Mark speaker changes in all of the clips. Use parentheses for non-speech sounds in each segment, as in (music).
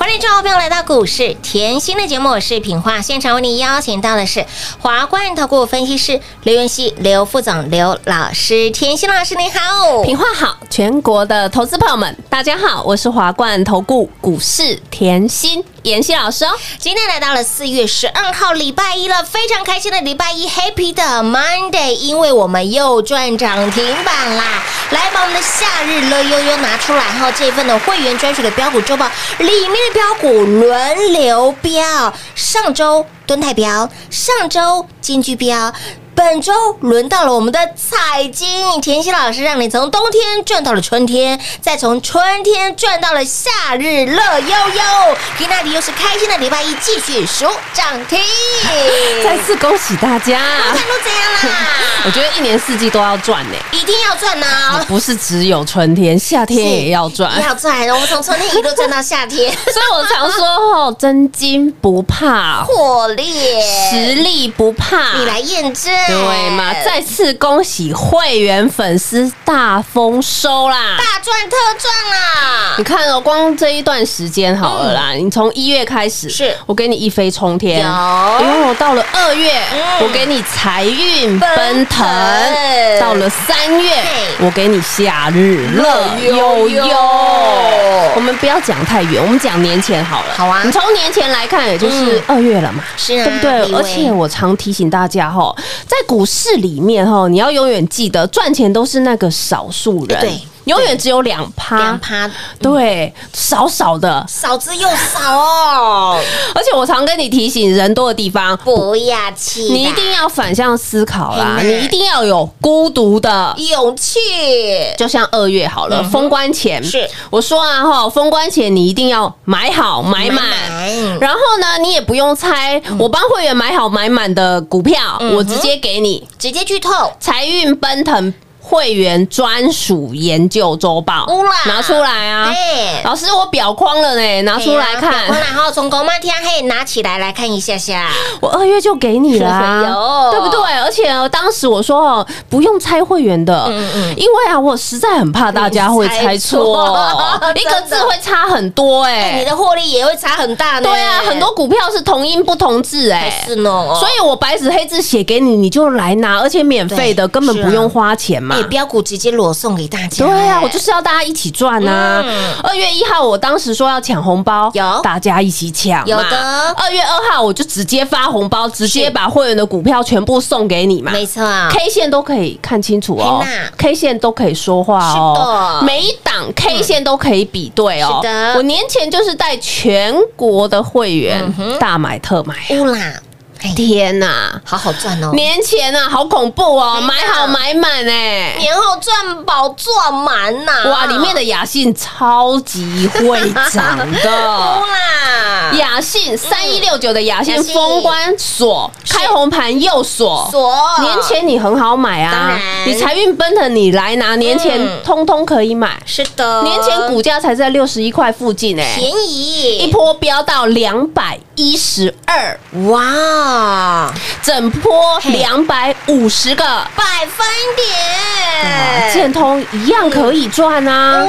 Speaker 1: 欢迎众好朋友来到股市甜心的节目，我是品化，现场为你邀请到的是华冠投顾分析师刘元熙、刘副总、刘老师，甜心老师你好，
Speaker 2: 品化好，全国的投资朋友们，大家好，我是华冠投顾股市甜心。妍希老师哦。
Speaker 1: 今天来到了四月十二号礼拜一了，非常开心的礼拜一，Happy 的 Monday，因为我们又赚涨停板啦！来把我们的夏日乐悠悠拿出来哈，这份的会员专属的标股周报里面的标股轮流标，上周敦泰标，上周金居标。本周轮到了我们的彩金，甜心老师让你从冬天赚到了春天，再从春天赚到了夏日乐悠悠。给那里又是开心的礼拜一，继续数涨停。
Speaker 2: 再次恭喜大家！(laughs)
Speaker 1: 看都怎样啦？
Speaker 2: 我觉得一年四季都要赚呢，
Speaker 1: 一定要赚呢、
Speaker 2: 不是只有春天，夏天也要赚。
Speaker 1: 要赚！我们从春天一路赚到夏天，(laughs)
Speaker 2: 所以我常说哦，真金不怕 (laughs)
Speaker 1: 破裂，
Speaker 2: 实力不怕。
Speaker 1: 你来验证。
Speaker 2: 对嘛？再次恭喜会员粉丝大丰收啦！
Speaker 1: 大赚特赚啦
Speaker 2: 你！看哦，光这一段时间好了啦，你从一月开始，
Speaker 1: 嗯是
Speaker 2: 我给你一飞冲天，
Speaker 1: 有
Speaker 2: 因为我到了二月，
Speaker 1: 嗯
Speaker 2: 我给你财运奔
Speaker 1: 奔
Speaker 2: 腾
Speaker 1: 腾；
Speaker 2: 到了三月，我给你夏日乐悠
Speaker 1: 悠。
Speaker 2: 我们不要讲太远，我们讲年前好了。
Speaker 1: 好啊
Speaker 2: 你从年前来看，也就是
Speaker 1: 嗯
Speaker 2: 二月了嘛。
Speaker 1: 是啊，
Speaker 2: 对不对？而且我常提醒大家哈，在股市里面哈，你要永远记得，赚钱都是那个少数人，永远只有两趴，
Speaker 1: 两趴。
Speaker 2: 对，少少的。
Speaker 1: 少之又少哦，
Speaker 2: 而且我常跟你提醒，人多的地方。
Speaker 1: 不要气啦，
Speaker 2: 你一定要反向思考啦，你一定要有孤独的。
Speaker 1: 勇气，
Speaker 2: 就像二月好了，封关前。
Speaker 1: 是。
Speaker 2: 我说啊哈，封关前你一定要买好买满，然后呢，你也不用猜，我帮会员买好买满的股票，我直接给你。
Speaker 1: 直接剧透，
Speaker 2: 财运奔腾会员专属研究周报，拿出来啊！
Speaker 1: 哎
Speaker 2: 老师，我表框了呢，拿出来看。
Speaker 1: 然后从狗妈天黑拿起来来看一下下，
Speaker 2: 我二月就给你了、(laughs) 啊
Speaker 1: 有，
Speaker 2: 对不对？而且呃当时我说哦，不用猜会员的，
Speaker 1: 嗯嗯。
Speaker 2: 因为啊，我实在很怕大家会猜错。(laughs) 一个字会差很多 (laughs) 哎、
Speaker 1: 你的获利也会差很大呢。
Speaker 2: 对啊，很多股票是同音不同字哎、
Speaker 1: 是呢，
Speaker 2: 所以我白纸黑字写给你，你就来拿，而且免费的，根本不用花钱嘛
Speaker 1: 哎，。标股直接裸送给大家。
Speaker 2: 对啊，
Speaker 1: 哎
Speaker 2: 我就是要大家一起赚呐
Speaker 1: 嗯！
Speaker 2: 二月一号，我当时说要抢红包，
Speaker 1: 有
Speaker 2: 大家一起抢嘛。
Speaker 1: 有的
Speaker 2: 二月二号，我就直接发红包，直接把会员的股票全部送给你嘛。
Speaker 1: 没错啊
Speaker 2: ，K 线都可以看清楚哦，K 线都可以说话哦
Speaker 1: 是，
Speaker 2: 每一档 K 线都可以比对哦。
Speaker 1: 是的
Speaker 2: 我年前就是带全国的会员大买特买，
Speaker 1: 乌啦，哎，
Speaker 2: 天呐！
Speaker 1: 好好赚哦。
Speaker 2: 年前啊，好恐怖哦，买好买满哎。
Speaker 1: 年后赚饱赚满呐！
Speaker 2: 哇，里面的雅信超级会涨
Speaker 1: 乌
Speaker 2: 的。(laughs)
Speaker 1: 啦，
Speaker 2: 雅信三一六九的雅信封关锁，
Speaker 1: 是
Speaker 2: 开红盘又锁。
Speaker 1: 锁
Speaker 2: 年前你很好买啊，你财运奔腾，你来拿，年前
Speaker 1: 嗯
Speaker 2: 通通可以买。
Speaker 1: 是的，
Speaker 2: 年前股价才在六十一块附近哎，
Speaker 1: 便宜
Speaker 2: 一波飙到两百一十二，
Speaker 1: 哇，
Speaker 2: 整波
Speaker 1: 嘿。
Speaker 2: 两百五十个。
Speaker 1: 百分点，
Speaker 2: 建通一样可以赚啊！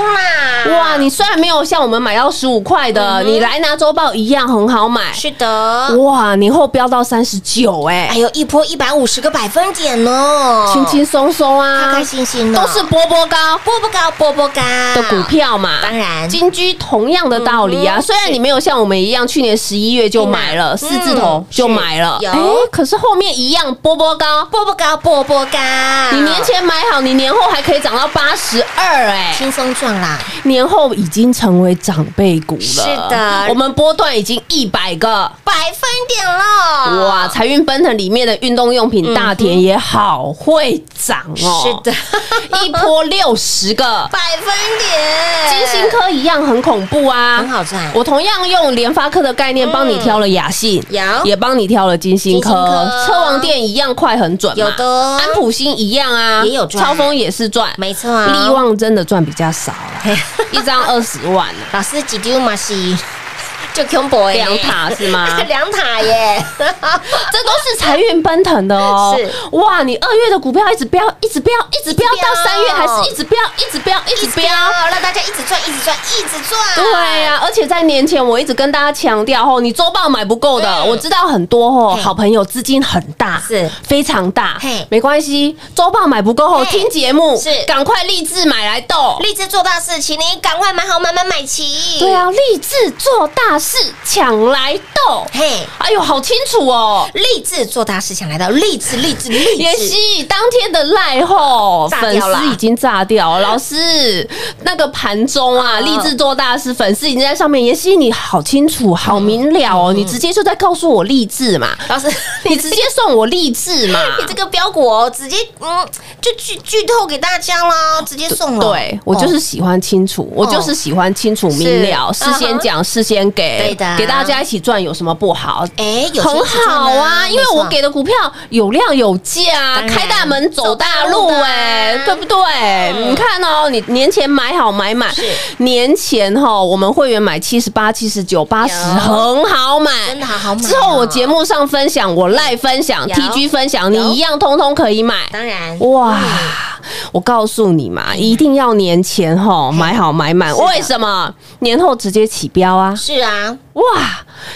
Speaker 2: 哇，你虽然没有像我们买到十五块的，你来拿周报一样很好买。
Speaker 1: 嗯是的，
Speaker 2: 哇，年后飙到三十九，哎。
Speaker 1: 哎，呦，一波一百五十个百分点呢，
Speaker 2: 轻轻松松啊，
Speaker 1: 开开心心的，
Speaker 2: 都是波波高。
Speaker 1: 波波高，波波高。
Speaker 2: 的股，票嘛。
Speaker 1: 当然。
Speaker 2: 金居同样的道理啊，
Speaker 1: 嗯
Speaker 2: 虽然你没有像我们一样，去年十一月就买了
Speaker 1: 嗯。
Speaker 2: 四字头就买了，
Speaker 1: 是有。
Speaker 2: 哎可是后面一样波波高。
Speaker 1: 波波高，波波高，
Speaker 2: 你年前买好，你年后还可以涨到八十二，哎，
Speaker 1: 轻松赚啦，
Speaker 2: 年后已经成为长辈股了。
Speaker 1: 是的。
Speaker 2: 我们波段已经一百个。
Speaker 1: 百分点了，
Speaker 2: 哇，财运奔腾里面的运动用品大田也好会涨哦，
Speaker 1: 是的，
Speaker 2: 一波六十个，(laughs)
Speaker 1: 百分点，
Speaker 2: 金星科一样很恐怖啊，
Speaker 1: 很好赚。
Speaker 2: 我同样用联发科的概念帮你挑了雅信，
Speaker 1: 有。
Speaker 2: 也帮你挑了金星科车王店一样快很准嘛，
Speaker 1: 有的。
Speaker 2: 安普星一样啊，
Speaker 1: 也有赚。
Speaker 2: 超风也是赚，
Speaker 1: 没错啊。
Speaker 2: 利旺真的赚比较少啦，(laughs) 一张二十万啊。
Speaker 1: 老师几丢嘛是就 combo 哎，
Speaker 2: 两塔是吗？(laughs)
Speaker 1: 两塔耶，(laughs)
Speaker 2: 这都是财运奔腾的哦。
Speaker 1: 是。
Speaker 2: 哇，你二月的股票一直飙，一直飙，一直飙到三月还是一直飙，一直飙，一直飙。
Speaker 1: 让大家一直赚，一直赚，一直赚。
Speaker 2: 对呀、而且在年前我一直跟大家强调哦，你周报买不够的，
Speaker 1: 嗯。
Speaker 2: 我知道很多哦，好朋友资金很大，
Speaker 1: 是。
Speaker 2: 非常大。
Speaker 1: 嘿，
Speaker 2: 没关系，周报买不够后听节目
Speaker 1: 是。
Speaker 2: 赶快立志买来斗。
Speaker 1: 立志做大事，请你赶快买好，买买买齐。
Speaker 2: 对，啊，立志做大事，抢来斗。
Speaker 1: 嘿，
Speaker 2: 哎呦，好清楚哦。
Speaker 1: 立志做大事，抢来到立志，立志，立
Speaker 2: 妍
Speaker 1: 志。
Speaker 2: 希当天的赖后，粉丝已经炸掉了。老师，那个盘中啊，
Speaker 1: 嗯
Speaker 2: 立志做大事，粉丝已经在上面。妍希，你好清楚，好明了
Speaker 1: 嗯
Speaker 2: 哦，你直接就在告诉我励志嘛，
Speaker 1: 老师，(laughs)
Speaker 2: 你直接送我励志嘛。(laughs)
Speaker 1: 你这个标股哦，直接嗯，就剧剧透给大家啦，直接送了。
Speaker 2: 对我就是喜欢清楚，我就是喜欢清楚明了，事先讲，事先给
Speaker 1: 对的。
Speaker 2: 给大家一起赚有什么不好？
Speaker 1: 哎，有
Speaker 2: 很好啊，因为我给的股票有量有价开大门走大路哎、
Speaker 1: 啊
Speaker 2: 对不对？
Speaker 1: 嗯。
Speaker 2: 你看哦，你年前买好买满
Speaker 1: 是，
Speaker 2: 年前哈、我们会员买七十八、七十九、八十，很好买，
Speaker 1: 真的好好买哦
Speaker 2: 之后我节目上分享，我赖分享，TG 分享，你一样通通可以买。
Speaker 1: 当然。
Speaker 2: 哇！我告诉你嘛，一定要年前吼买好买满。为什么？年后直接起标啊！
Speaker 1: 是啊，
Speaker 2: 哇，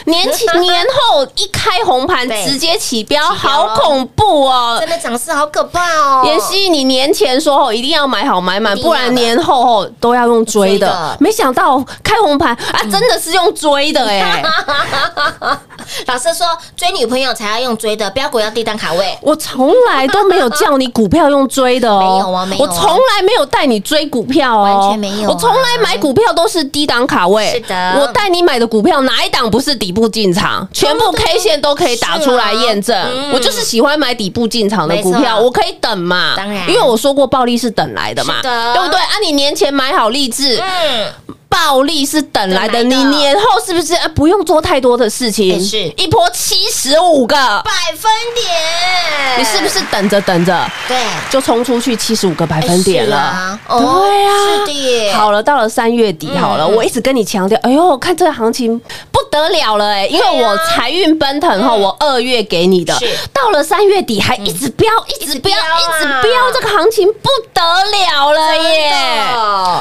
Speaker 2: 年前 (laughs) 年后一开红盘
Speaker 1: 对。
Speaker 2: 直接起标，
Speaker 1: 起标
Speaker 2: 好恐怖哦。
Speaker 1: 真！的涨势好可怕哦。
Speaker 2: 妍希，你年前说哦一定要买好买满，
Speaker 1: 一定要的。
Speaker 2: 不然年后哦都要用追的。
Speaker 1: 的。
Speaker 2: 没想到开红盘啊，真的是用追的哎！(laughs)
Speaker 1: 老师说追女朋友才要用追的，标股要低档卡位。
Speaker 2: 我从来都没有叫你股票用追的哦，
Speaker 1: 没有啊没有啊。
Speaker 2: 我从来没有带你追股票哦，
Speaker 1: 完全没有啊。
Speaker 2: 我从来买股票都是低档卡位，
Speaker 1: 是的。
Speaker 2: 我带你买的股票哪一档不是底部进场？全部 K 线都可以打出来验证。我就是喜欢买底部进场的股票，我可以等嘛，
Speaker 1: 当然
Speaker 2: 因为我说过暴利是等来的嘛，对不对？啊，你年前买好励志，
Speaker 1: 嗯，
Speaker 2: 暴利是等来的，你年后是不是啊不用做太多的事情？
Speaker 1: 哎是
Speaker 2: 一波七十五个，
Speaker 1: 百分点，
Speaker 2: 你是不是等着等着？
Speaker 1: 对？
Speaker 2: 就冲出去七十五个百分点了。对啊，
Speaker 1: 是的耶
Speaker 2: 好了，到了三月底，好了，我一直跟你强调，哎呦，看这个行情不得了了哎，因为我财运奔腾哈，我二月给你的，到了三月底还一直飙，一直飙，
Speaker 1: 一直飙
Speaker 2: 这个行情不得了了耶！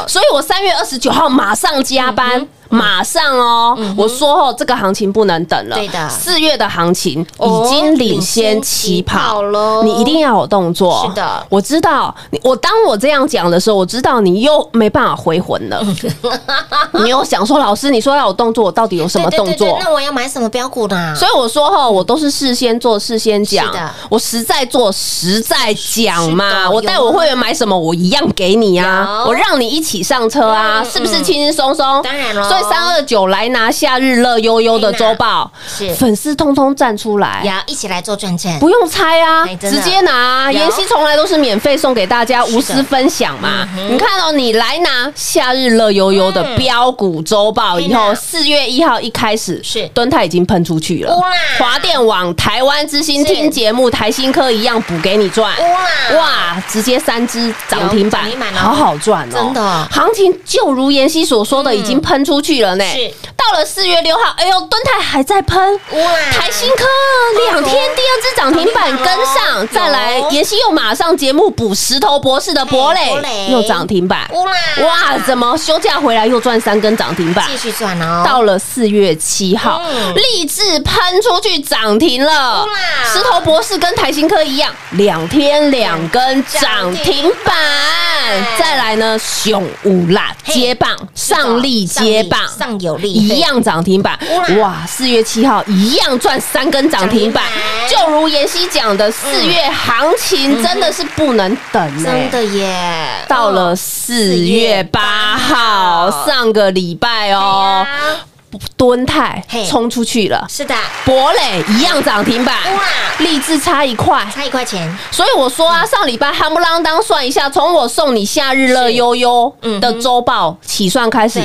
Speaker 2: 所以我三月二十九号马上加
Speaker 1: 嗯
Speaker 2: 班。马上哦！我说哦，这个行情不能等了。
Speaker 1: 对的
Speaker 2: 四月的行情
Speaker 1: 哦
Speaker 2: 已经领先起
Speaker 1: 跑
Speaker 2: 跑
Speaker 1: 了
Speaker 2: 你一定要有动作。
Speaker 1: 是的
Speaker 2: 我知道你。我当我这样讲的时候，我知道你又没办法回魂了。(laughs) 你又想说，老师，你说要有动作，我到底有什么动作？
Speaker 1: 那我要买什么标股呢？
Speaker 2: 所以我说哈，我都是事先做，事先讲
Speaker 1: 是的，
Speaker 2: 我实在做，实在讲嘛。我带我会员买什么，我一样给你啊，我让你一起上车啊，
Speaker 1: 嗯
Speaker 2: 是不是轻轻松松？
Speaker 1: 当然了
Speaker 2: 所以三二九来拿夏日乐悠悠的周报，
Speaker 1: 是。
Speaker 2: 粉丝通通站出来。
Speaker 1: 要一起来做转正，
Speaker 2: 不用猜啊直接拿。
Speaker 1: 有。
Speaker 2: 妍希从来都是免费送给大家，无私分享嘛。你看哦，你来拿夏日乐悠悠的
Speaker 1: 嗯
Speaker 2: 标股周报以后，
Speaker 1: 呐
Speaker 2: 四月一号一开始
Speaker 1: 是。
Speaker 2: 敦泰已经喷出去了。
Speaker 1: 哇。
Speaker 2: 华电网、台湾之星听节目，台新科一样补给你赚。
Speaker 1: 哇。
Speaker 2: 哇，直接三只涨停板好好赚哦！
Speaker 1: 真的。
Speaker 2: 行情就如妍希所说的，已经喷出去了呢。
Speaker 1: 是。
Speaker 2: 到了四月六号，哎呦，敦泰还在喷，
Speaker 1: 哇。
Speaker 2: 台新科两天第二只涨停板跟上，再来妍希又马上节目补石头博士的博磊
Speaker 1: 磊。
Speaker 2: 又涨停板，
Speaker 1: 哇。
Speaker 2: 哇，怎么休假回来又赚三根涨停板？
Speaker 1: 继续赚哦？
Speaker 2: 到了四月七号
Speaker 1: 嗯，
Speaker 2: 立志喷出去涨停了。
Speaker 1: 哇。
Speaker 2: 石头博士跟台新科一样，两天两根涨停板。再来呢，熊五辣接棒，上力接棒，
Speaker 1: 上。有力，
Speaker 2: 一样涨停板。
Speaker 1: 哇。
Speaker 2: 四月七号一样赚三根涨停板。
Speaker 1: 涨停板。
Speaker 2: 就如妍希讲的，四月行情真的是不能等。
Speaker 1: 真的耶！
Speaker 2: 到了四月八号，上个礼拜哦，敦泰
Speaker 1: 嘿
Speaker 2: 冲出去了，
Speaker 1: 是的，
Speaker 2: 博磊一样涨停板，
Speaker 1: 哇
Speaker 2: 励志差一块。
Speaker 1: 差一块钱，
Speaker 2: 所以我说啊，上礼拜夯不啷当算一下，从我送你夏日乐悠悠
Speaker 1: 嗯
Speaker 2: 的周报起算开始，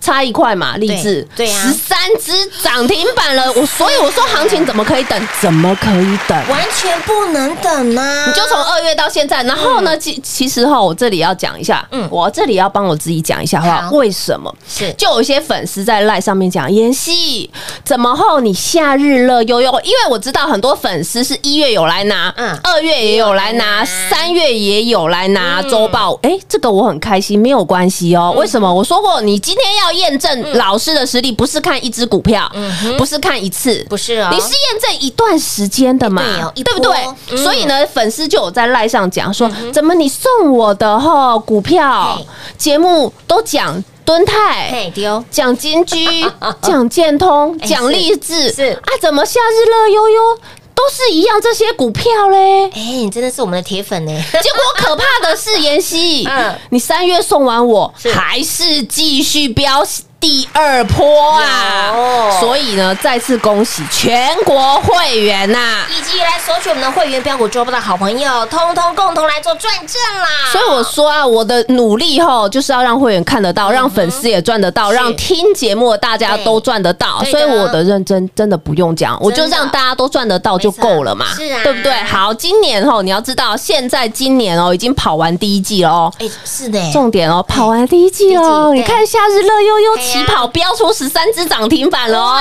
Speaker 2: 差一块嘛，励志
Speaker 1: 对啊
Speaker 2: 十三只涨停板了。我所以我说行情怎么可以等？怎么可以等？
Speaker 1: 完全不能等啊！
Speaker 2: 你就从二月到现在，然后呢，其其实哈，我这里要讲一下，
Speaker 1: 嗯
Speaker 2: 我这里要帮我自己讲一下，好不
Speaker 1: 好
Speaker 2: 好？为什么？
Speaker 1: 是
Speaker 2: 就有一些粉丝在赖上面讲，妍希怎么后你夏日乐悠悠？因为我知道很多粉丝是一月有来拿，
Speaker 1: 嗯
Speaker 2: 嗯，二月也有来拿，三月也有来拿
Speaker 1: 嗯
Speaker 2: 周报。哎，这个我很开心，没有关系哦。为什么？我说过，你今天要验证老师的实力，不是看一只股票，不是看一次，
Speaker 1: 不是哦？
Speaker 2: 你是验证一段时间的嘛？
Speaker 1: 对
Speaker 2: 不对？
Speaker 1: 嗯
Speaker 2: 所以呢，粉丝就有在赖上讲说，怎么你送我的哈股票节目都讲敦泰。
Speaker 1: 嘿丢，
Speaker 2: 讲金居，(laughs) 讲建通，
Speaker 1: 哎
Speaker 2: 讲励志，
Speaker 1: 是是
Speaker 2: 啊，怎么夏日乐悠悠都是一样这些股票嘞？
Speaker 1: 哎，你真的是我们的铁粉呢！(laughs)
Speaker 2: 结果可怕的是，妍希，(laughs)
Speaker 1: 嗯
Speaker 2: 你三月送完我
Speaker 1: 是，
Speaker 2: 还是继续飙。第二波啊
Speaker 1: 有！
Speaker 2: 所以呢，再次恭喜全国会员呐、
Speaker 1: 以及来索取我们的会员标股周报的好朋友，通通共同来做转正啦！
Speaker 2: 所以我说啊，我的努力吼，就是要让会员看得到，让粉丝也赚得到，让听节目的大家都赚得到。所以我的认真真的不用讲，我就让大家都赚得到就够了嘛，
Speaker 1: 是啊
Speaker 2: 对不对？好，今年吼，你要知道，现在今年哦，已经跑完第一季了哦。
Speaker 1: 哎，是的，
Speaker 2: 重点哦，跑完第一季哦，你看夏日乐悠悠起跑飙出十三只涨停板了哦，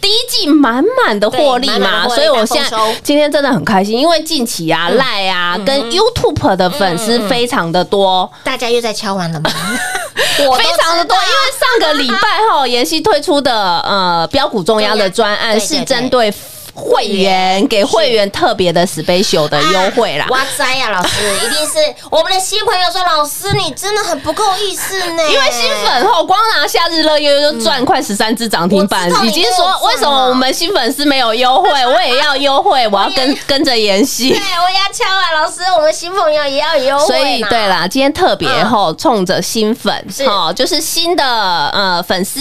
Speaker 2: 第一季满满的获利嘛，所以我现在今天真的很开心，因为近期啊赖啊跟 YouTube 的粉丝非常的多。
Speaker 1: 大家又在敲完了吗？(laughs) 我
Speaker 2: 非常的多，因为上个礼拜哈，妍希推出的呃标股重压的专案是针对会员给会员特别的 special 的优惠啦。
Speaker 1: 哇塞呀，老师，一定是我们的新朋友说，老师你真的很不够意思呢。
Speaker 2: 因为新粉后光拿夏日乐悠悠就赚快十三只涨停板已经说为什么我们新粉丝没有优惠，我也要优惠，(laughs) 我要跟跟着妍希
Speaker 1: 对，。我要敲啊，老师，我们新朋友也要有优惠
Speaker 2: 所以对啦，今天特别
Speaker 1: 嗯
Speaker 2: 吼，冲着新粉哦，就是新的呃粉丝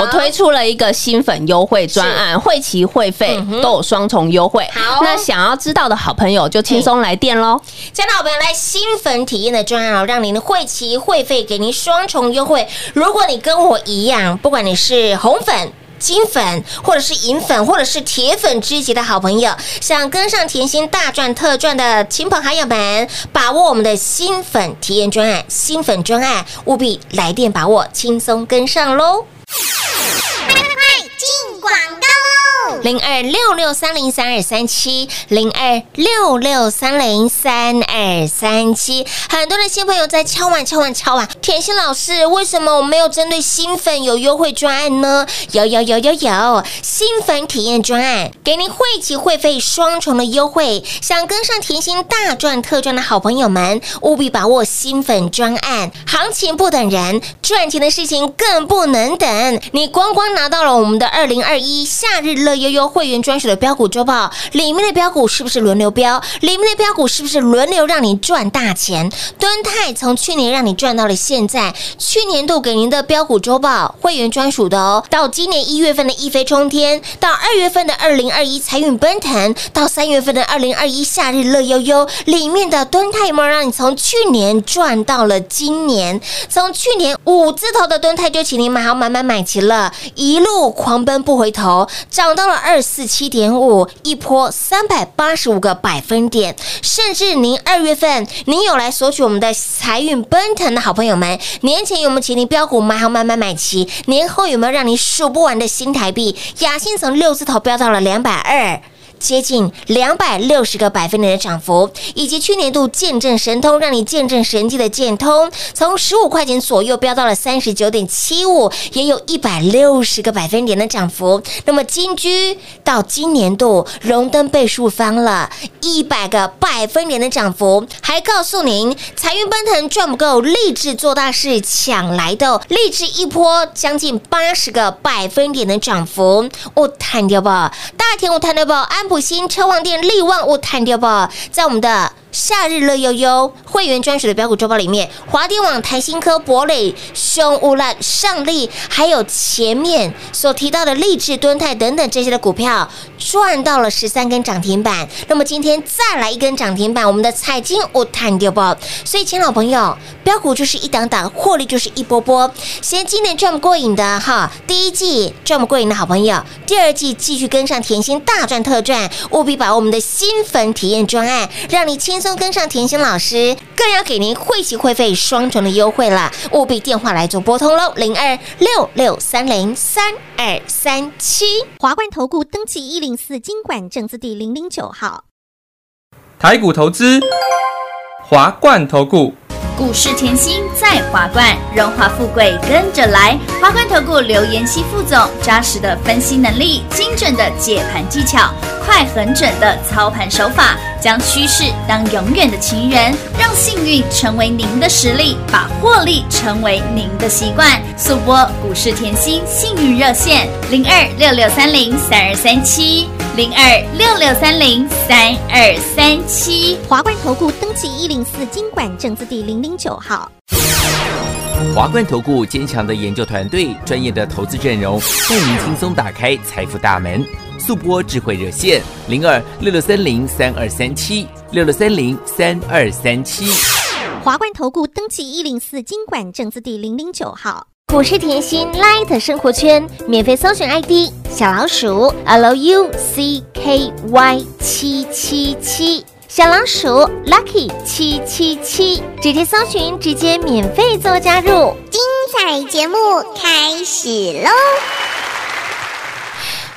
Speaker 2: 我推出了一个新粉优惠专案，会期会费都有双重优惠。
Speaker 1: 好
Speaker 2: 那想要知道的好朋友就轻松来电喽。
Speaker 1: 加到我们来新粉体验的专案哦，让您的会期会费给您双重优惠。如果你跟我一样，不管你是红粉。金粉，或者是银粉，或者是铁粉知级的好朋友，想跟上甜心大赚特赚的亲朋好友们，把握我们的新粉体验专案、新粉专案，务必来电把握，轻松跟上喽！快进广告喽！零二六六三零三二三七，零二六六三零三二三七。很多的新朋友在敲碗敲碗敲碗，甜心老师，为什么我没有针对新粉有优惠专案呢？有有有有有，新粉体验专案，给您会期会费双重的优惠。想跟上甜心大赚特赚的好朋友们，务必把握新粉专案，行情不等人，赚钱的事情更不能等。你光光拿到了我们的二零二一夏日乐悠悠会员专属的标股周报，里面的标股是不是轮流标？里面的标股是不是轮流让你赚大钱？敦泰从去年让你赚到了现在，去年度给您的标股周报会员专属的哦，到今年一月份的一飞冲天，到二月份的二零二一财运奔腾，到三月份的二零二一夏日乐悠悠里面的敦泰有没有让你从去年赚到了今年？从去年五字头的敦泰就请您买好买买买齐了，一路狂奔不回头，涨到了二四七点五，一波三百八十五个百分点，甚至您二月份您有来索取我们的财运奔腾的好朋友们，年前有没有请您标股买好买买买齐？年后有没有让您数不完的新台币？雅欣从六字头飙到了两百二。接近两百六十个百分点的涨幅，以及去年度见证神通，让你见证神迹的建通，从十五块钱左右飙到了三十九点七五，也有一百六十个百分点的涨幅。那么金居到今年度荣登倍数翻了一百个百分点的涨幅，还告诉您财运奔腾赚不够，立志做大事抢来的励，志一波将近八十个百分点的涨幅，我谈掉吧，大田我谈掉吧，安普新车旺店力旺我谈掉吧，在我们的。夏日乐悠悠会员专属的标股周报里面，华电网、台新科、博磊、雄乌兰、上力，还有前面所提到的励志、敦泰等等这些的股票，赚到了十三根涨停板。那么今天再来一根涨停板，我们的彩金我谈掉吧。所以，亲老朋友，标股就是一档档，获利就是一波波。先今年赚不过瘾的哈，第一季赚不过瘾的好朋友，第二季继续跟上甜心大赚特赚，务必把我们的新粉体验专案，让你轻松跟上甜心老师，更要给您汇齐会费双重的优惠啦，务必电话来做拨通喽，零二六六三零三二三七。
Speaker 3: 华冠投顾登记一零四经管证字第零零九号。
Speaker 4: 台股投资，华冠投顾。
Speaker 5: 股市甜心在华冠，荣华富贵跟着来。华冠投顾刘延熙副总，扎实的分析能力，精准的解盘技巧，快狠准的操盘手法，将趋势当永远的情人，让幸运成为您的实力，把获利成为您的习惯。速播股市甜心幸运热线零二六六三零三二三七零二六六三零三二三七。
Speaker 3: 华冠投顾登记一零四经管证字第零零九号。
Speaker 6: 华冠投顾坚强的研究团队，专业的投资阵容，带您轻松打开财富大门。速播智慧热线零二六六三零三二三七六六三零三二三七。
Speaker 3: 华冠投顾登记一零四经管证字第零零九号。
Speaker 1: 股市甜心 Light 生活圈免费搜寻 ID 小老鼠 Lucky 七七七，小老鼠 Lucky 七七七，直接搜寻，直接免费做加入。
Speaker 3: 精彩节目开始喽！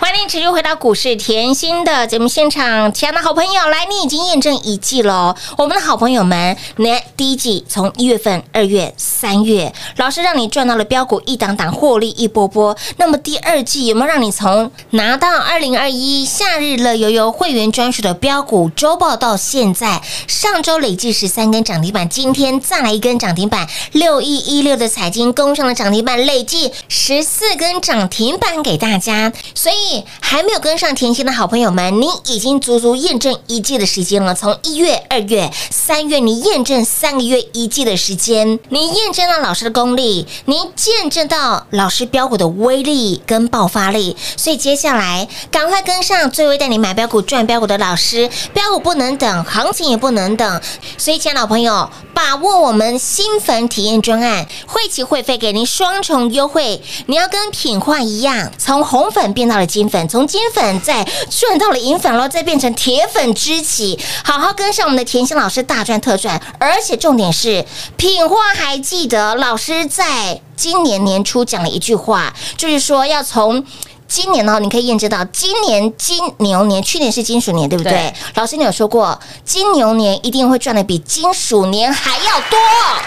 Speaker 1: 欢迎持续回到股市甜心的节目现场，亲爱的好朋友，来，你已经验证一季喽。我们的好朋友们，那第一季从一月份、二月、三月，老师让你赚到了标股一档档获利一波波。那么第二季有没有让你从拿到二零二一夏日乐悠悠会员专属的标股周报到现在，上周累计十三根涨停板，今天再来一根涨停板，六一一六的彩金攻上的涨停板，累计十四根涨停板给大家。所以还没有跟上甜心的好朋友们，你已经足足验证一季的时间了。从一月、二月、三月，你验证三个月一季的时间，你验证了老师的功力，你见证到老师标股的威力跟爆发力。所以接下来赶快跟上最会带你买标股赚标股的老师，标股不能等，行情也不能等。所以，亲爱老朋友，把握我们新粉体验专案，会期会费给您双重优惠。你要跟品化一样，从红粉变到了金粉，从金粉再赚到了银粉喽，再变成铁粉知己。好好跟上我们的甜心老师大赚特赚，而且重点是品花还记得老师在今年年初讲了一句话，就是说要从。今年呢，你可以验证到，今年金牛年，去年是金鼠年，对不对？
Speaker 2: 对
Speaker 1: 老师，你有说过，金牛年一定会赚的比金鼠年还要多，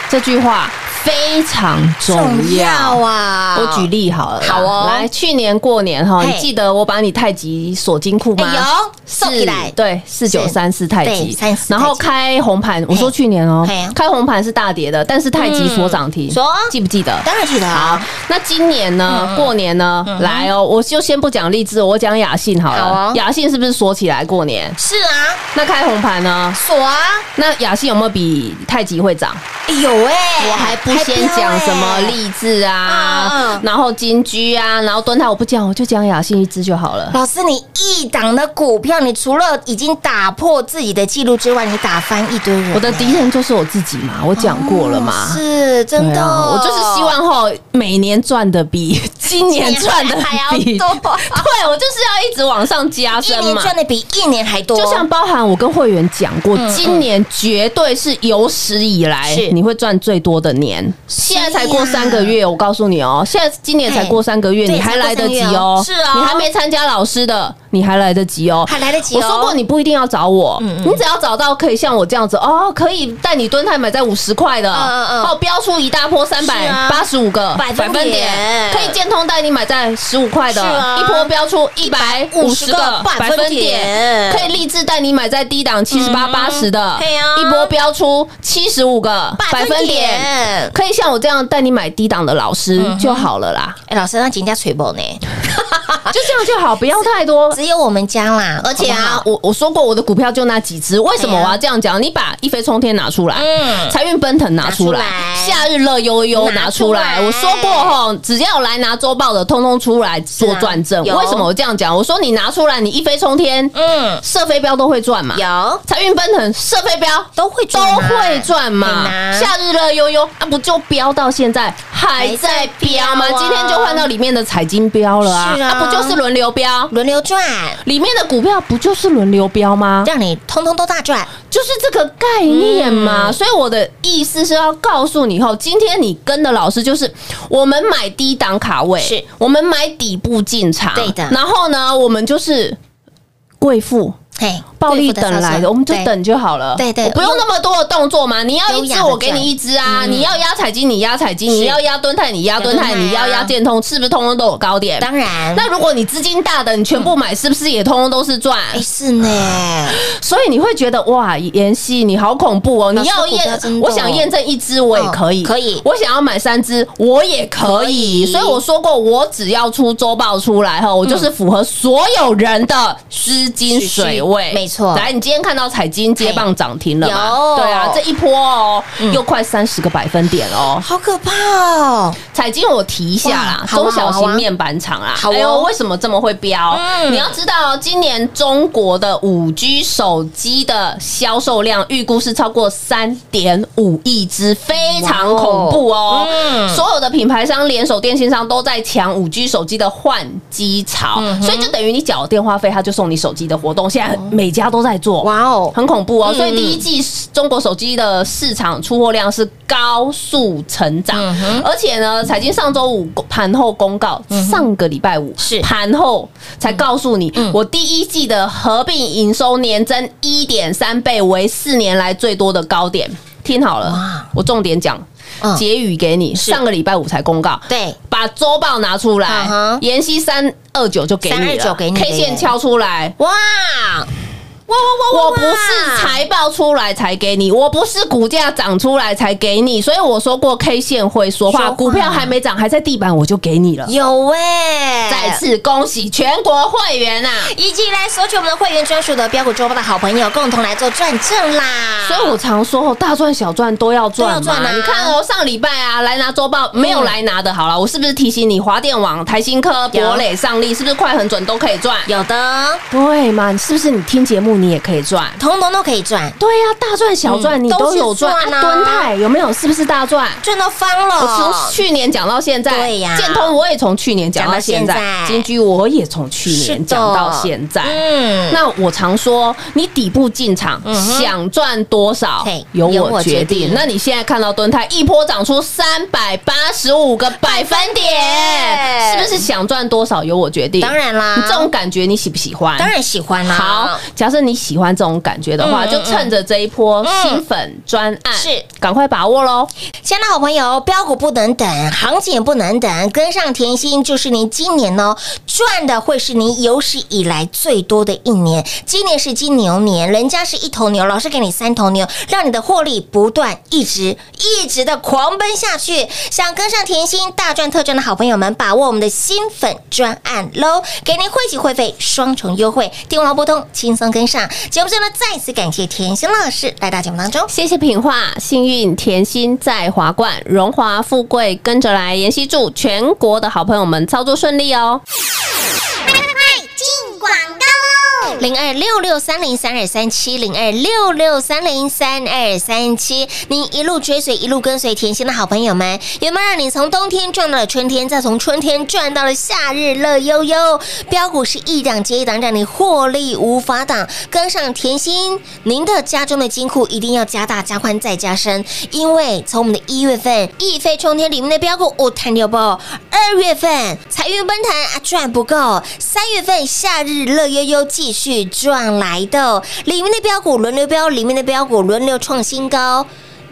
Speaker 2: 这句话非常重要。
Speaker 1: 啊
Speaker 2: 我举例好了，
Speaker 1: 好哦
Speaker 2: 来，去年过年哈，你记得我把你太极锁金库吗？
Speaker 1: 哎有送起来
Speaker 2: 是对，四九三四太极然后开红盘，我说去年哦开红盘是大跌的，但是太极锁涨停
Speaker 1: 嗯锁，
Speaker 2: 记不记得？
Speaker 1: 当然记得
Speaker 2: 好
Speaker 1: 啊，，
Speaker 2: 那今年呢？过年呢？来哦，我就先不讲励志，我讲雅信好
Speaker 1: 好
Speaker 2: 了
Speaker 1: 哦。
Speaker 2: 雅信是不是锁起来过年？
Speaker 1: 是啊，
Speaker 2: 那开红盘呢？
Speaker 1: 锁啊，
Speaker 2: 那雅信有没有比太极会涨？
Speaker 1: 有哎，
Speaker 2: 我还不先讲什么励志
Speaker 1: 嗯
Speaker 2: 啊
Speaker 1: 嗯，
Speaker 2: 然后金居啊，然后蹲台我不讲，我就讲雅信一支就好了。
Speaker 1: 老师，你一档的股票，你除了已经打破自己的记录之外，你打翻一堆人。
Speaker 2: 我的敌人就是我自己嘛，我讲过了嘛。
Speaker 1: 是真的，
Speaker 2: 我就是希望哈每年赚的比今年赚的
Speaker 1: 还要
Speaker 2: 比
Speaker 1: 多。
Speaker 2: 对我就是要一直往上加
Speaker 1: 一
Speaker 2: 深嘛。
Speaker 1: 年赚的比一年还多，
Speaker 2: 就像包含我跟会员讲过，
Speaker 1: 嗯
Speaker 2: 今年绝对是有史以来你会赚最多的年。现在才过三个月，我告诉你哦，现在今年才过三个月，你还来得及哦。
Speaker 1: 是哦。
Speaker 2: 你还没参加老师的，你还来得及哦，
Speaker 1: 还来得及哦。
Speaker 2: 我说过你不一定要找我，
Speaker 1: 嗯
Speaker 2: 你只要找到可以像我这样子哦，可以带你蹲泰买在五十块的，哦，标出一大波三百八十五个
Speaker 1: 百分点
Speaker 2: 可以建通带你买在十五块的
Speaker 1: 啊，
Speaker 2: 一波标出一百五十个
Speaker 1: 百分点。
Speaker 2: 可以立志带你买在低档七十八八十的一波标出七十五个百分点，可以像我这样带你买低档的老师就好了啦，
Speaker 1: 哎，老师，那今天锤波呢？(laughs)
Speaker 2: 就这样就好，不要太多。
Speaker 1: 只有我们家啦，而且啊，
Speaker 2: 我我说过我的股票就那几只，为什么我要这样讲？你把一飞冲天拿出来，
Speaker 1: 嗯
Speaker 2: 财运奔腾拿出来夏日乐悠悠拿出来。我说过吼，只要来拿周报的，通通出来做转正。为什么我这样讲？我说你拿出来，你一飞冲天，
Speaker 1: 嗯，
Speaker 2: 射飞镖都会赚嘛。
Speaker 1: 有
Speaker 2: 财运奔腾，射飞镖
Speaker 1: 都会
Speaker 2: 都会赚嘛夏日乐悠悠啊，不就飙到现在还在飙吗？今天就换到里面的彩金标了啊不就是轮流标？
Speaker 1: 轮流赚，
Speaker 2: 里面的股票不就是轮流标吗？
Speaker 1: 让你通通都大赚。
Speaker 2: 就是这个概念嘛。
Speaker 1: 嗯
Speaker 2: 所以我的意思是要告诉你，后今天你跟的老师就是我们买低档卡位，
Speaker 1: 是
Speaker 2: 我们买底部进场，
Speaker 1: 对的
Speaker 2: 然后呢，我们就是贵妇。
Speaker 1: 嘿，
Speaker 2: 暴力等来的，我们就等就好了。
Speaker 1: 对对
Speaker 2: 我不用那么多的动作嘛。你要一只，我给你一只啊。你要压彩金，你压彩金；你要压蹲泰，你压蹲泰；你要压建通，是不是通通都有高点？
Speaker 1: 当然，
Speaker 2: 那如果你资金大的，你全部买，是不是也通通都是赚？
Speaker 1: 哎是呢，(gasps)
Speaker 2: 所以你会觉得哇，妍希你好恐怖哦！你要验，我想验证一只我也可以，
Speaker 1: 哦可以
Speaker 2: 我想要买三只我也可。以所以我说过，我只要出周报出来后，我就是符合所有人的资金水位。
Speaker 1: 没错错
Speaker 2: 来，你今天看到彩金接棒涨停了吗？
Speaker 1: 有
Speaker 2: 对啊，这一波哦，
Speaker 1: 嗯
Speaker 2: 又快三十个百分点哦。
Speaker 1: 好可怕哦！
Speaker 2: 彩金我提一下啦中小型面板厂
Speaker 1: 啊，
Speaker 2: 哎呦，为什么这么会飙？
Speaker 1: 嗯
Speaker 2: 你要知道，今年中国的五 G 手机的销售量预估是超过三点五亿只，非常恐怖哦。
Speaker 1: 嗯
Speaker 2: 所有的品牌商、联手电信商都在抢五 G 手机的换机潮，
Speaker 1: 嗯
Speaker 2: 所以就等于你缴电话费，他就送你手机的活动，现在每家都在做。
Speaker 1: 哇哦，
Speaker 2: 很恐怖哦，
Speaker 1: 嗯。
Speaker 2: 所以第一季中国手机的市场出货量是高速成长，
Speaker 1: 嗯
Speaker 2: 而且呢，财经上周五盘后公告，上个礼拜五
Speaker 1: 是。
Speaker 2: 盘后才告诉你，我第一季的合并营收年增一点三倍，为四年来最多的高点。听好了
Speaker 1: 哇，
Speaker 2: 我重点讲
Speaker 1: 嗯，
Speaker 2: 结语给你，上个礼拜五才公告，
Speaker 1: 对，
Speaker 2: 把周报拿出来
Speaker 1: 嗯哼，
Speaker 2: 妍希三二九就给你了。
Speaker 1: 三二九给你
Speaker 2: ，K 线敲出来，
Speaker 1: 哇，哇哇哇
Speaker 2: 我不是财报出来才给你，我不是股价涨出来才给你，所以我说过 K 线会说话，股票还没涨，还在地板我就给你了。
Speaker 1: 有哎，
Speaker 2: 再次恭喜全国会员啊！
Speaker 1: 一起来索取我们的会员专属的标股周报的好朋友，共同来做转正啦！
Speaker 2: 所以我常说哦，大赚小赚都要赚嘛。你看哦，上礼拜啊，来拿周报没有来拿的，好了，我是不是提醒你，华电网、台新科、博磊、上力，是不是快很准都可以赚？
Speaker 1: 有的，
Speaker 2: 对嘛？是不是你听节目你也可以赚？
Speaker 1: 通通都可以赚，
Speaker 2: 对呀、大赚小赚
Speaker 1: 嗯
Speaker 2: 你都有赚。
Speaker 1: 啊
Speaker 2: 敦泰有没有？是不是大赚？
Speaker 1: 赚到翻了。
Speaker 2: 我从去年讲到现在，
Speaker 1: 对呀
Speaker 2: 建通我也从去年讲到现在，金居我也从去年讲到现在。
Speaker 1: 嗯
Speaker 2: 那我常说，你底部进场，想赚多少由
Speaker 1: 由我
Speaker 2: 我决
Speaker 1: 决定
Speaker 2: 定。那你现在看到敦泰一波涨出三百八十五个百分点，是不是想赚多少由我决定？
Speaker 1: 当然啦
Speaker 2: 你这种感觉你喜不喜欢？
Speaker 1: 当然喜欢啦。
Speaker 2: 好，假设你喜欢这种感觉的话，
Speaker 1: 嗯
Speaker 2: 就趁着这一波新粉专案，
Speaker 1: 是
Speaker 2: 赶快把握喽！
Speaker 1: 亲爱的好朋友，标股不能等，行情也不能等，跟上甜心就是您今年哦赚的会是您有史以来最多的一年。今年是金牛年，人家是一头牛，老师给你三头牛，让你的获利不断一直一直的狂奔下去。想跟上甜心大赚特赚的好朋友们，把握我们的新粉专案喽，给您汇集会费双重优惠，电话拨通，轻松跟上。节目中呢，再次感谢甜心老师来到节目当中。
Speaker 2: 谢谢品画，幸运甜心在华冠，荣华富贵跟着来。妍希祝全国的好朋友们操作顺利哦！
Speaker 1: 零二六六三零三二三七零二六六三零三二三七，您一路追随，一路跟随甜心的好朋友们，有没有让你从冬天赚到了春天，再从春天赚到了夏日乐悠悠？标股是一档接一档，让你获利无法挡。跟上甜心，您的家中的金库一定要加大、加宽、再加深，因为从我们的一月份一飞冲天里面的标股，我谈六爆；二月份财运奔腾啊，赚不够；三月份夏日乐悠悠继续赚来的，里面的标股轮流标，里面的标股轮流创新高。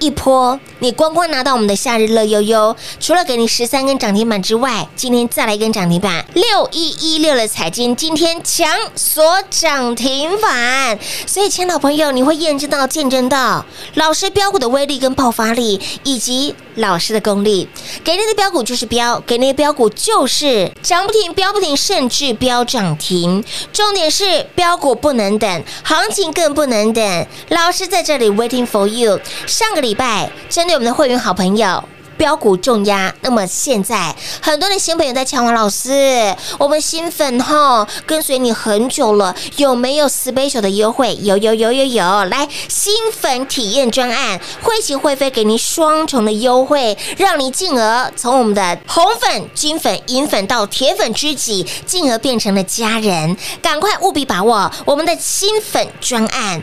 Speaker 1: 一波，你光光拿到我们的夏日乐悠悠，除了给你十三根涨停板之外，今天再来一根涨停板，六一一六的彩金今天强锁涨停板，所以，亲爱的朋友，你会验证到、见证到老师标股的威力跟爆发力，以及老师的功力。给你的标股就是标，给你的标股就是涨不停、标不停，甚至标涨停。重点是标股不能等，行情更不能等。老师在这里 waiting for you。上个礼拜针对我们的会员好朋友。标股重压，那么现在很多的新朋友在抢王老师，我们新粉哈跟随你很久了，有没有 special 的优惠？有有有有有，来新粉体验专案，会期会费给您双重的优惠，让你进而从我们的红粉、金粉、银粉到铁粉知己，进而变成了家人。赶快务必把握我们的新粉专案。